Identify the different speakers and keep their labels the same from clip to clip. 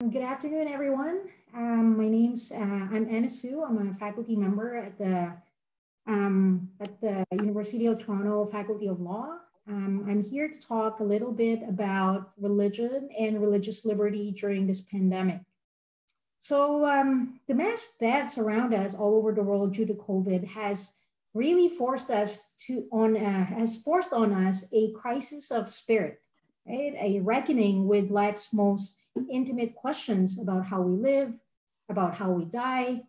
Speaker 1: Good afternoon, everyone. Um, my name's, uh, I'm Anna Su. I'm a faculty member at the, um, at the University of Toronto Faculty of Law. Um, I'm here to talk a little bit about religion and religious liberty during this pandemic. So um, the mass deaths around us all over the world due to COVID has really forced us to on uh, has forced on us a crisis of spirit right? A reckoning with life's most intimate questions about how we live, about how we die.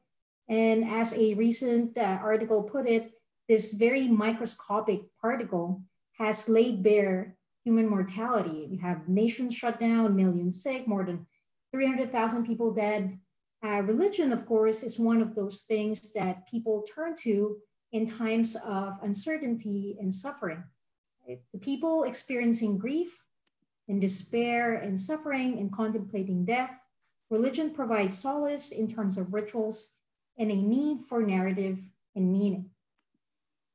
Speaker 1: And as a recent uh, article put it, this very microscopic particle has laid bare human mortality. You have nations shut down, millions sick, more than 300,000 people dead. Uh, religion, of course, is one of those things that people turn to in times of uncertainty and suffering. The people experiencing grief in despair and suffering and contemplating death, religion provides solace in terms of rituals and a need for narrative and meaning.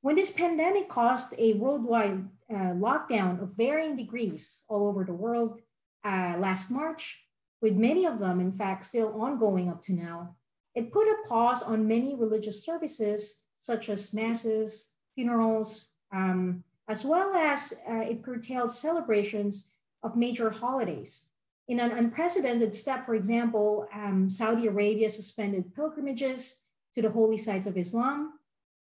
Speaker 1: When this pandemic caused a worldwide uh, lockdown of varying degrees all over the world uh, last March, with many of them, in fact, still ongoing up to now, it put a pause on many religious services, such as masses, funerals, um, as well as uh, it curtailed celebrations of major holidays. In an unprecedented step, for example, um, Saudi Arabia suspended pilgrimages to the holy sites of Islam.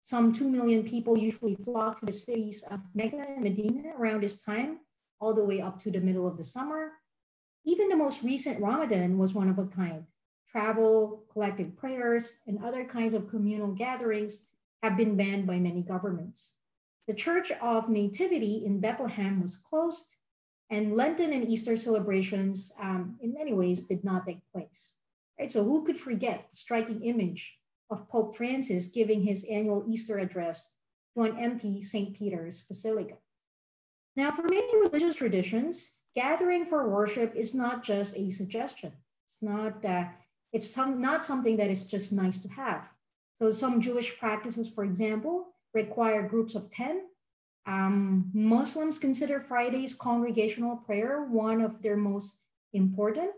Speaker 1: Some 2 million people usually flock to the cities of Mecca and Medina around this time, all the way up to the middle of the summer. Even the most recent Ramadan was one of a kind. Travel, collective prayers, and other kinds of communal gatherings have been banned by many governments. The Church of Nativity in Bethlehem was closed, and Lenten and Easter celebrations, um, in many ways, did not take place. Right? So who could forget the striking image of Pope Francis giving his annual Easter address to an empty St. Peter's Basilica? Now, for many religious traditions, gathering for worship is not just a suggestion. It's not. Uh, it's some, not something that is just nice to have. So some Jewish practices, for example, require groups of 10 um, Muslims consider Friday's congregational prayer one of their most important,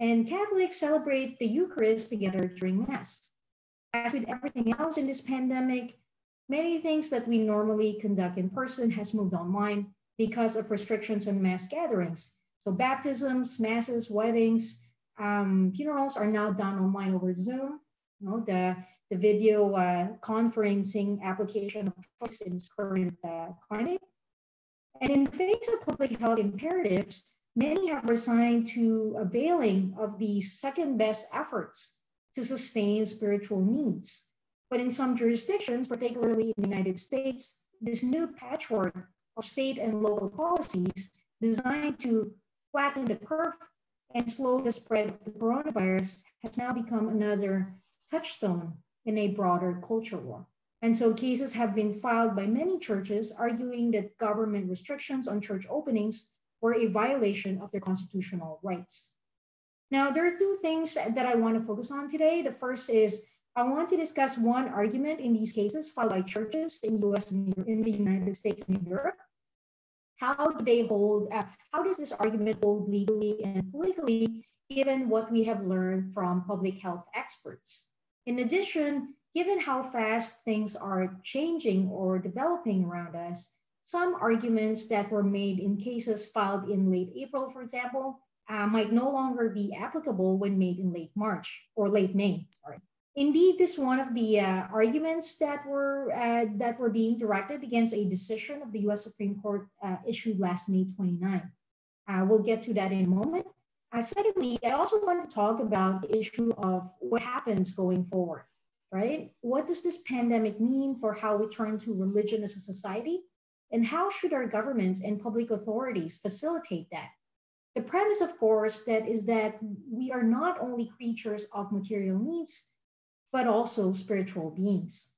Speaker 1: and Catholics celebrate the Eucharist together during Mass. As with everything else in this pandemic, many things that we normally conduct in person has moved online because of restrictions on mass gatherings. So baptisms, masses, weddings, um, funerals are now done online over Zoom. You know, the the video uh, conferencing application of choice in this current uh, climate. And in the face of public health imperatives, many have resigned to availing of these second best efforts to sustain spiritual needs. But in some jurisdictions, particularly in the United States, this new patchwork of state and local policies designed to flatten the curve and slow the spread of the coronavirus has now become another touchstone in a broader culture war. And so cases have been filed by many churches arguing that government restrictions on church openings were a violation of their constitutional rights. Now, there are two things that I want to focus on today. The first is I want to discuss one argument in these cases filed by churches in the US and in the United States and Europe. How do they hold, uh, how does this argument hold legally and politically, given what we have learned from public health experts? In addition, given how fast things are changing or developing around us, some arguments that were made in cases filed in late April, for example, uh, might no longer be applicable when made in late March or late May. Sorry. Indeed, this is one of the uh, arguments that were uh, that were being directed against a decision of the U.S. Supreme Court uh, issued last May 29. Uh, we'll get to that in a moment. Uh, secondly, I also want to talk about the issue of what happens going forward, right? What does this pandemic mean for how we turn to religion as a society? And how should our governments and public authorities facilitate that? The premise, of course, that is that we are not only creatures of material needs, but also spiritual beings.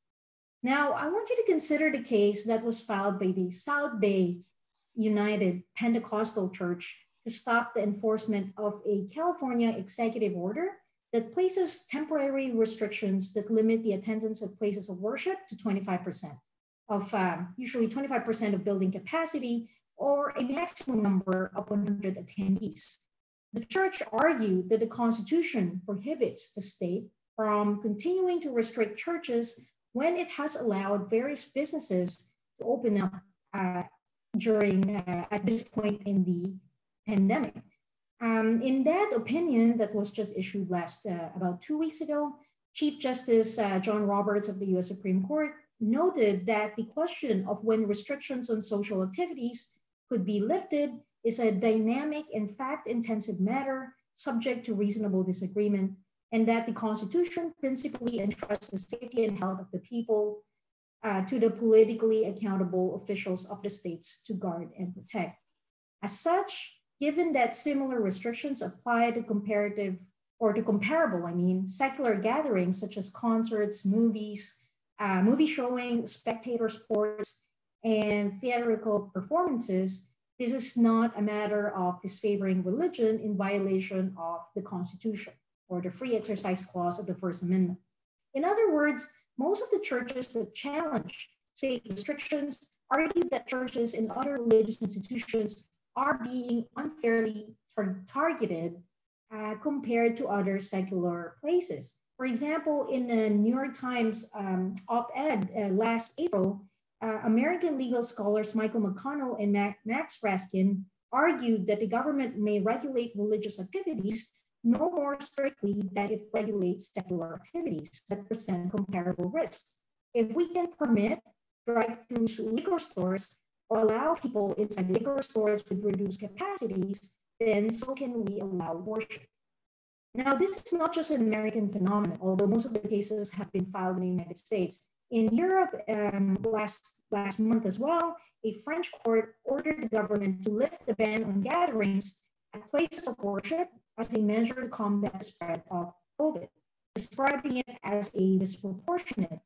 Speaker 1: Now, I want you to consider the case that was filed by the South Bay United Pentecostal Church to stop the enforcement of a California executive order that places temporary restrictions that limit the attendance at places of worship to 25% of um, usually 25% of building capacity or a maximum number of 100 attendees. The church argued that the Constitution prohibits the state from continuing to restrict churches when it has allowed various businesses to open up uh, during uh, at this point in the pandemic. Um, in that opinion that was just issued last uh, about two weeks ago, Chief Justice uh, John Roberts of the US Supreme Court noted that the question of when restrictions on social activities could be lifted is a dynamic and fact-intensive matter subject to reasonable disagreement, and that the Constitution principally entrusts the safety and health of the people uh, to the politically accountable officials of the states to guard and protect. As such, given that similar restrictions apply to comparative or to comparable, I mean, secular gatherings such as concerts, movies, uh, movie showing, spectator sports, and theatrical performances, this is not a matter of disfavoring religion in violation of the Constitution or the free exercise clause of the First Amendment. In other words, most of the churches that challenge state restrictions argue that churches and other religious institutions are being unfairly tar- targeted uh, compared to other secular places. For example, in the New York Times um, op-ed uh, last April, uh, American legal scholars Michael McConnell and Max Raskin argued that the government may regulate religious activities no more strictly than it regulates secular activities that present comparable risks. If we can permit drive-through liquor stores or allow people inside liquor stores with reduced capacities, then so can we allow worship. Now, this is not just an American phenomenon, although most of the cases have been filed in the United States. In Europe, um, last, last month as well, a French court ordered the government to lift the ban on gatherings at places of worship as a measure to combat the spread of COVID, describing it as a disproportionate,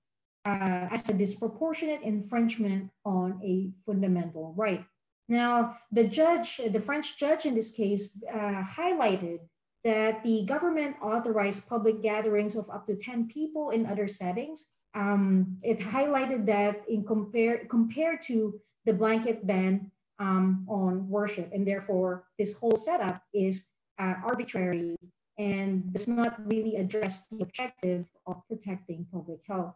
Speaker 1: uh, as a disproportionate infringement on a fundamental right. Now, the judge, the French judge in this case, uh, highlighted that the government authorized public gatherings of up to 10 people in other settings. Um, it highlighted that in compare, compared to the blanket ban um, on worship, and therefore this whole setup is uh, arbitrary and does not really address the objective of protecting public health.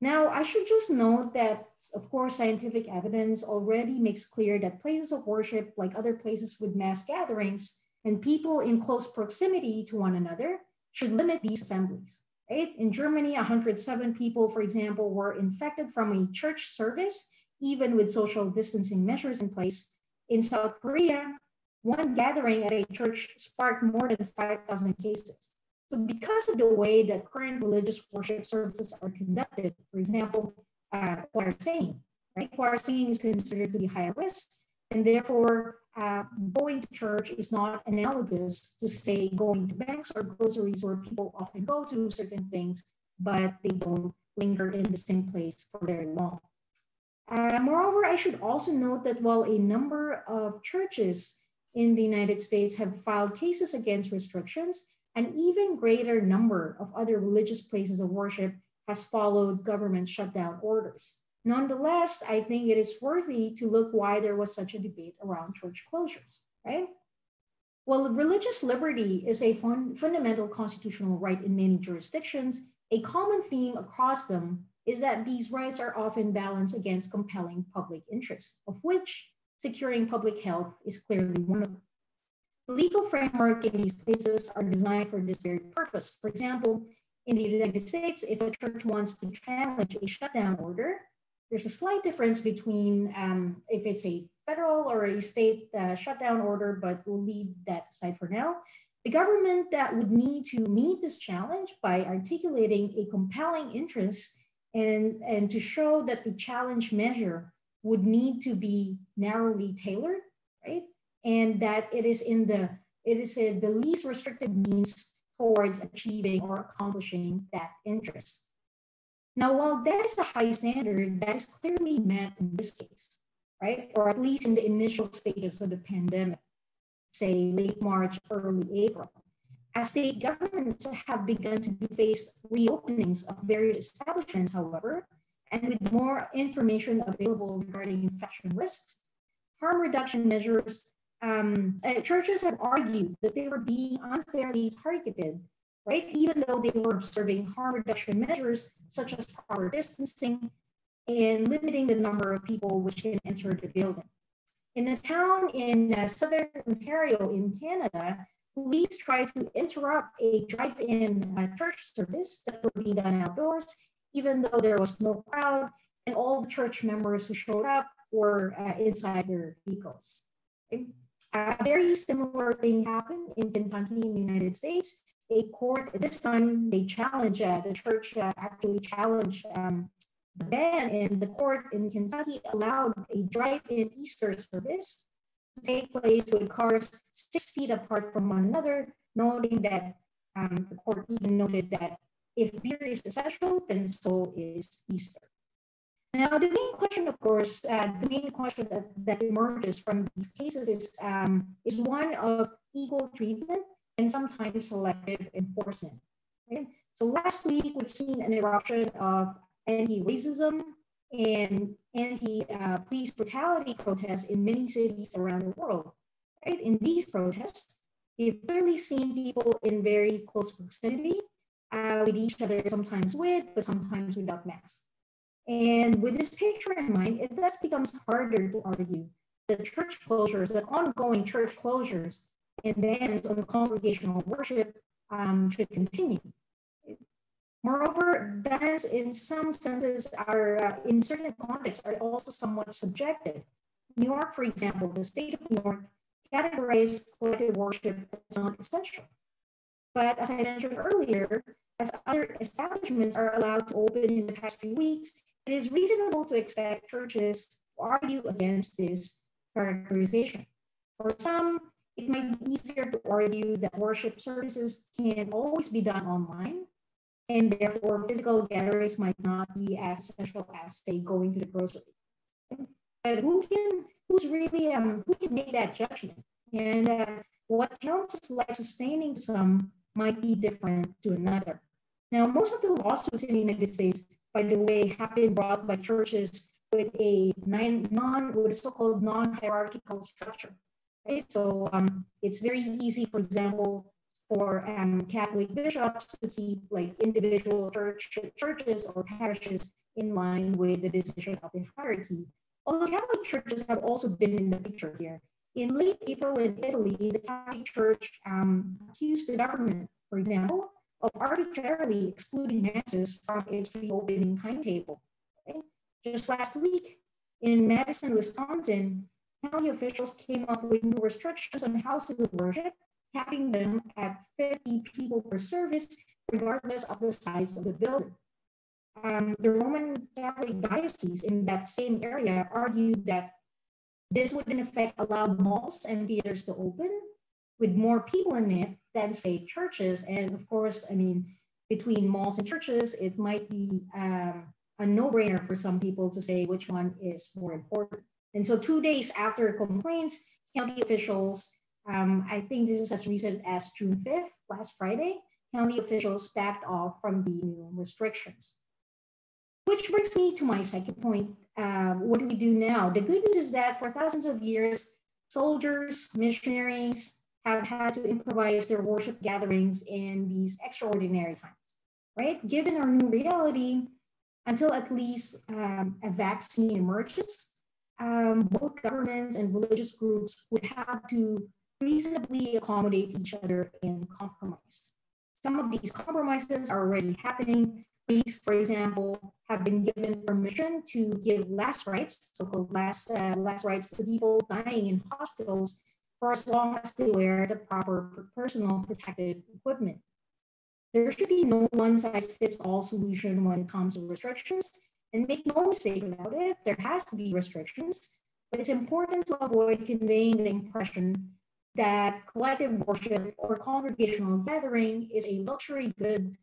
Speaker 1: Now, I should just note that, of course, scientific evidence already makes clear that places of worship, like other places with mass gatherings, and people in close proximity to one another should limit these assemblies. Right? In Germany, 107 people, for example, were infected from a church service, even with social distancing measures in place. In South Korea, one gathering at a church sparked more than 5,000 cases. So because of the way that current religious worship services are conducted, for example, uh, choir singing, right? Choir singing is considered to be high risk, and therefore uh, going to church is not analogous to say going to banks or groceries where people often go to certain things, but they don't linger in the same place for very long. Uh, moreover, I should also note that while a number of churches in the United States have filed cases against restrictions, an even greater number of other religious places of worship has followed government shutdown orders. Nonetheless, I think it is worthy to look why there was such a debate around church closures, right? Well, religious liberty is a fun, fundamental constitutional right in many jurisdictions. A common theme across them is that these rights are often balanced against compelling public interests, of which securing public health is clearly one of them. Legal framework in these places are designed for this very purpose. For example, in the United States, if a church wants to challenge a shutdown order, there's a slight difference between um, if it's a federal or a state uh, shutdown order, but we'll leave that aside for now. The government that would need to meet this challenge by articulating a compelling interest and, and to show that the challenge measure would need to be narrowly tailored, right? And that it is in the, it is a, the least restrictive means towards achieving or accomplishing that interest. Now, while that is a high standard, that is clearly met in this case, right? Or at least in the initial stages of the pandemic, say late March, early April. As state governments have begun to face reopenings of various establishments, however, and with more information available regarding infection risks, harm reduction measures um, churches have argued that they were being unfairly targeted, right? Even though they were observing harm reduction measures such as proper distancing and limiting the number of people which can enter the building. In a town in uh, southern Ontario in Canada, police tried to interrupt a drive-in uh, church service that were being done outdoors, even though there was no crowd and all the church members who showed up were uh, inside their vehicles. A very similar thing happened in Kentucky in the United States. A court, this time they challenged, uh, the church uh, actually challenged um, the ban, and the court in Kentucky allowed a drive-in Easter service to take place with cars six feet apart from one another, noting that um, the court even noted that if beer is essential, then so is Easter. Now, the main question, of course, uh, the main question that, that emerges from these cases is, um, is one of equal treatment and sometimes selective enforcement. So last week, we've seen an eruption of anti-racism and anti-police brutality protests in many cities around the world. Right? In these protests, we've clearly seen people in very close proximity uh, with each other, sometimes with, but sometimes without masks. And with this picture in mind, it thus becomes harder to argue that church closures, that ongoing church closures and bans on congregational worship um, should continue. Moreover, bans in some senses are, uh, in certain contexts, are also somewhat subjective. New York, for example, the state of New York categorized collective worship as not essential. But as I mentioned earlier, as other establishments are allowed to open in the past few weeks, it is reasonable to expect churches to argue against this characterization. For some, it might be easier to argue that worship services can always be done online, and therefore physical gatherings might not be as essential as, say, going to the grocery. But who can, who's really, um, who can make that judgment? And uh, what counts as life-sustaining some might be different to another. Now, most of the lawsuits in the United States by the way, have been brought by churches with a non, with a so-called non-hierarchical structure. Right? So um, it's very easy, for example, for um, Catholic bishops to keep like individual church, churches or parishes in line with the decision of the hierarchy. Although Catholic churches have also been in the picture here. In late April in Italy, the Catholic Church um, accused the government, for example, of arbitrarily excluding masses from its reopening timetable. Just last week in Madison, Wisconsin, county officials came up with new restrictions on houses of worship, capping them at 50 people per service, regardless of the size of the building. Um, the Roman Catholic diocese in that same area argued that this would in effect allow malls and theaters to open with more people in it than say churches. And of course, I mean, between malls and churches, it might be um, a no-brainer for some people to say which one is more important. And so two days after complaints, county officials, um, I think this is as recent as June 5th, last Friday, county officials backed off from the new restrictions. Which brings me to my second point. Uh, what do we do now? The good news is that for thousands of years, soldiers, missionaries, have had to improvise their worship gatherings in these extraordinary times, right? Given our new reality, until at least um, a vaccine emerges, um, both governments and religious groups would have to reasonably accommodate each other and compromise. Some of these compromises are already happening. Priests, for example, have been given permission to give last rites, so-called last, uh, last rites to people dying in hospitals for as long as they wear the proper personal protective equipment. There should be no one size fits all solution when it comes to restrictions. And make no mistake about it, there has to be restrictions, but it's important to avoid conveying the impression that collective worship or congregational gathering is a luxury good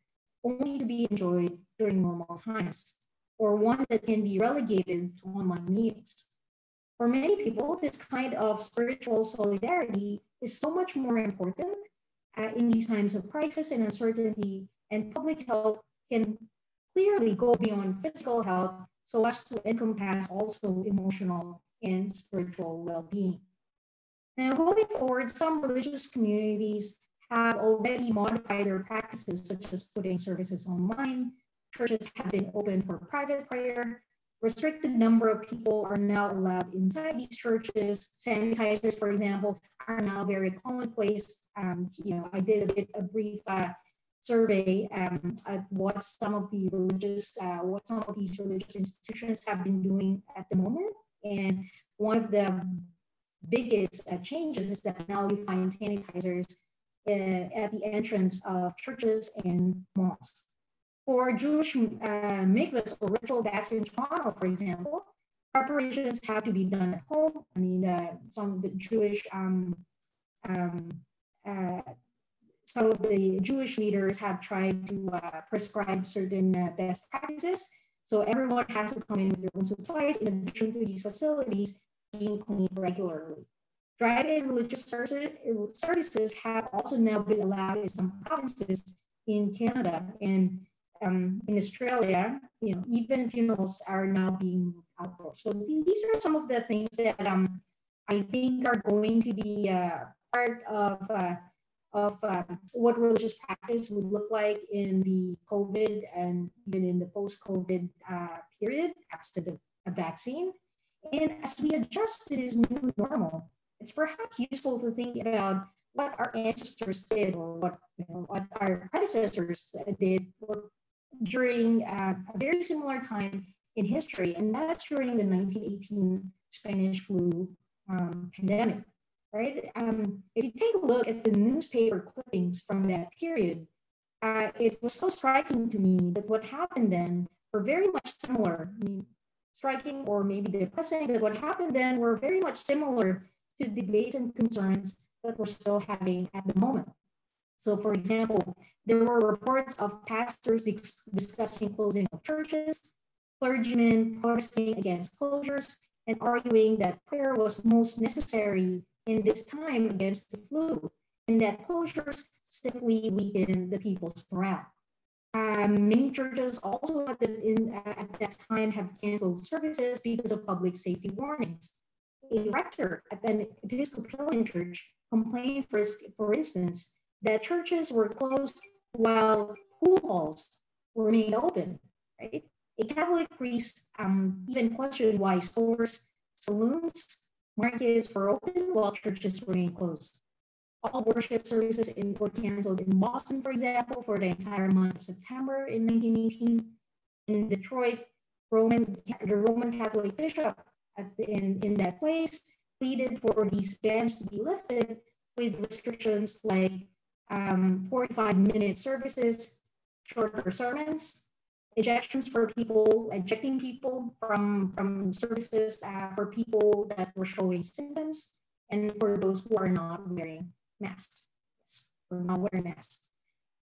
Speaker 1: only to be enjoyed during normal times, or one that can be relegated to online meetings. For many people, this kind of spiritual solidarity is so much more important uh, in these times of crisis and uncertainty, and public health can clearly go beyond physical health so as to encompass also emotional and spiritual well-being. Now, going forward, some religious communities have already modified their practices, such as putting services online. Churches have been open for private prayer. Restricted number of people are now allowed inside these churches. Sanitizers, for example, are now very commonplace. Um, you know, I did a bit a brief uh, survey um, at what some of the religious, uh, what some of these religious institutions have been doing at the moment. And one of the biggest uh, changes is that now you find sanitizers uh, at the entrance of churches and mosques. For Jewish uh, mikvahs or ritual baths in Toronto, for example, preparations have to be done at home. I mean, uh, some of the Jewish um, um, uh, some of the Jewish leaders have tried to uh, prescribe certain uh, best practices. So everyone has to come in with their own supplies in addition to these facilities being cleaned regularly. Drive-in religious services have also now been allowed in some provinces in Canada and um, in Australia. You know, even funerals are now being outdoors. So th these are some of the things that um, I think are going to be uh, part of uh, of um, what religious practice would look like in the COVID and even in the post-COVID uh, period after the vaccine. And as we adjust to this new normal, it's perhaps useful to think about what our ancestors did or what, you know, what our predecessors did during uh, a very similar time in history, and that's during the 1918 Spanish flu um, pandemic, right? Um, if you take a look at the newspaper clippings from that period, uh, it was so striking to me that what happened then were very much similar. I mean, striking or maybe depressing that what happened then were very much similar to debates and concerns that we're still having at the moment. So for example, there were reports of pastors discussing closing of churches, clergymen protesting against closures, and arguing that prayer was most necessary in this time against the flu, and that closures simply weakened the people's morale. Um, many churches also at, the, in, uh, at that time have canceled services because of public safety warnings a rector at an Episcopalian church complained, for, for instance, that churches were closed while pool halls were remained open, right? A Catholic priest um, even questioned why stores, saloons, markets were open while churches remained closed. All worship services were canceled in Boston, for example, for the entire month of September in 1918. In Detroit, Roman, the Roman Catholic bishop in, in that place pleaded for these bans to be lifted with restrictions like um, 45 minute services, shorter sermons, ejections for people, ejecting people from, from services uh, for people that were showing symptoms, and for those who are not wearing masks, or not wearing masks.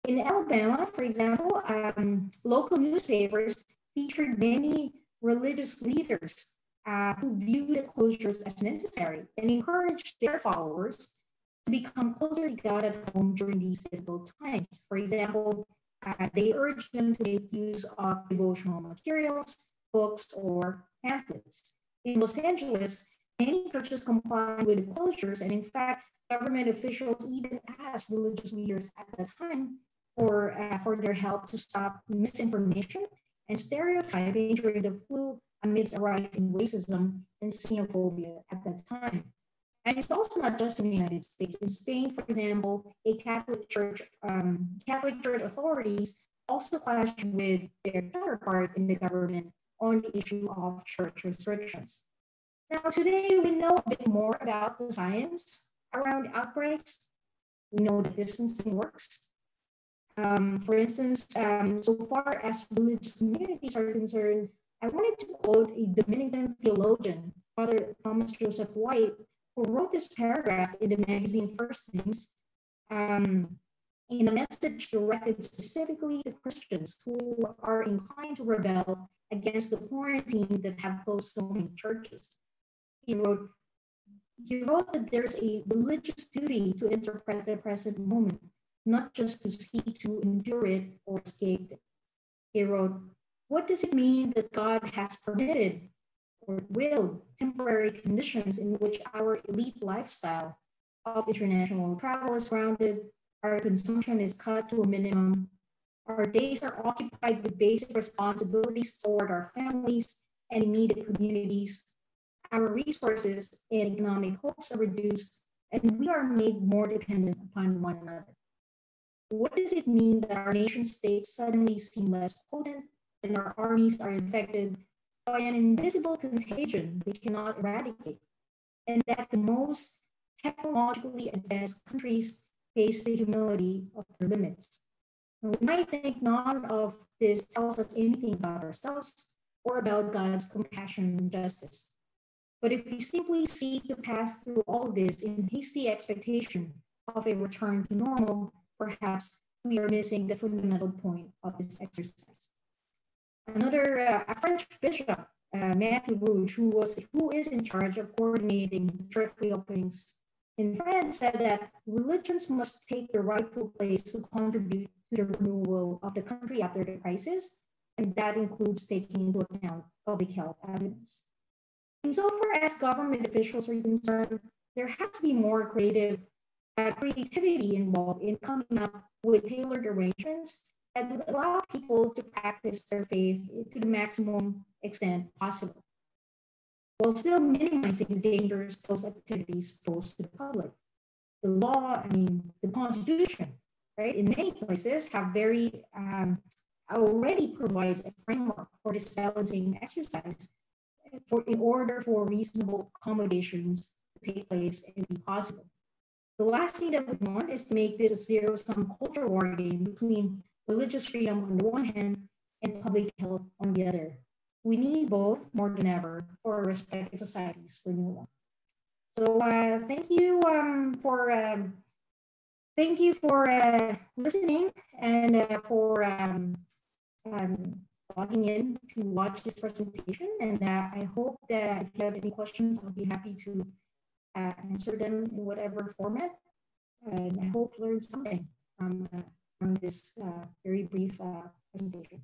Speaker 1: In Alabama, for example, um, local newspapers featured many religious leaders uh, who viewed the closures as necessary and encouraged their followers to become closer to God at home during these difficult times. For example, uh, they urge them to make use of devotional materials, books, or pamphlets. In Los Angeles, many churches complied with the closures, and in fact, government officials even asked religious leaders at the time for, uh, for their help to stop misinformation and stereotyping during the flu amidst a racism and xenophobia at that time. And it's also not just in the United States. In Spain, for example, a Catholic Church, um, Catholic Church authorities also clashed with their counterpart in the government on the issue of church restrictions. Now, today we know a bit more about the science around outbreaks. We know that distancing works. Um, for instance, um, so far as religious communities are concerned, I wanted to quote a Dominican theologian, Father Thomas Joseph White, wrote this paragraph in the magazine First Things um, in a message directed specifically to Christians who are inclined to rebel against the quarantine that have closed so many churches. He wrote, he wrote that there's a religious duty to interpret the present moment, not just to seek to endure it or escape it. He wrote, what does it mean that God has permitted or will temporary conditions in which our elite lifestyle of international travel is grounded, our consumption is cut to a minimum, our days are occupied with basic responsibilities toward our families and immediate communities, our resources and economic hopes are reduced, and we are made more dependent upon one another. What does it mean that our nation states suddenly seem less potent and our armies are infected by an invisible contagion we cannot eradicate? And that the most technologically advanced countries face the humility of their limits. we might think none of this tells us anything about ourselves or about God's compassion and justice. But if we simply seek to pass through all this in hasty expectation of a return to normal, perhaps we are missing the fundamental point of this exercise. Another uh, French bishop, uh, Matthieu Rougé, who was who is in charge of coordinating church reopenings in France, said that religions must take their rightful place to contribute to the renewal of the country after the crisis, and that includes taking into account public health evidence. Insofar as government officials are concerned, there has to be more creative uh, creativity involved in coming up with tailored arrangements would allow people to practice their faith to the maximum extent possible, while still minimizing the dangers those activities pose to the public. The law, I mean, the Constitution, right, in many places have very um, already provides a framework for this balancing exercise for in order for reasonable accommodations to take place and be possible. The last thing that we want is to make this a zero-sum culture war game between religious freedom on the one hand and public health on the other. We need both more than ever for our respective societies renewal. So uh, thank you um, for um, thank you for uh, listening and uh, for um, um logging in to watch this presentation. And uh, I hope that if you have any questions, I'll be happy to uh, answer them in whatever format. And I hope learn something from, uh, this uh, very brief uh, presentation.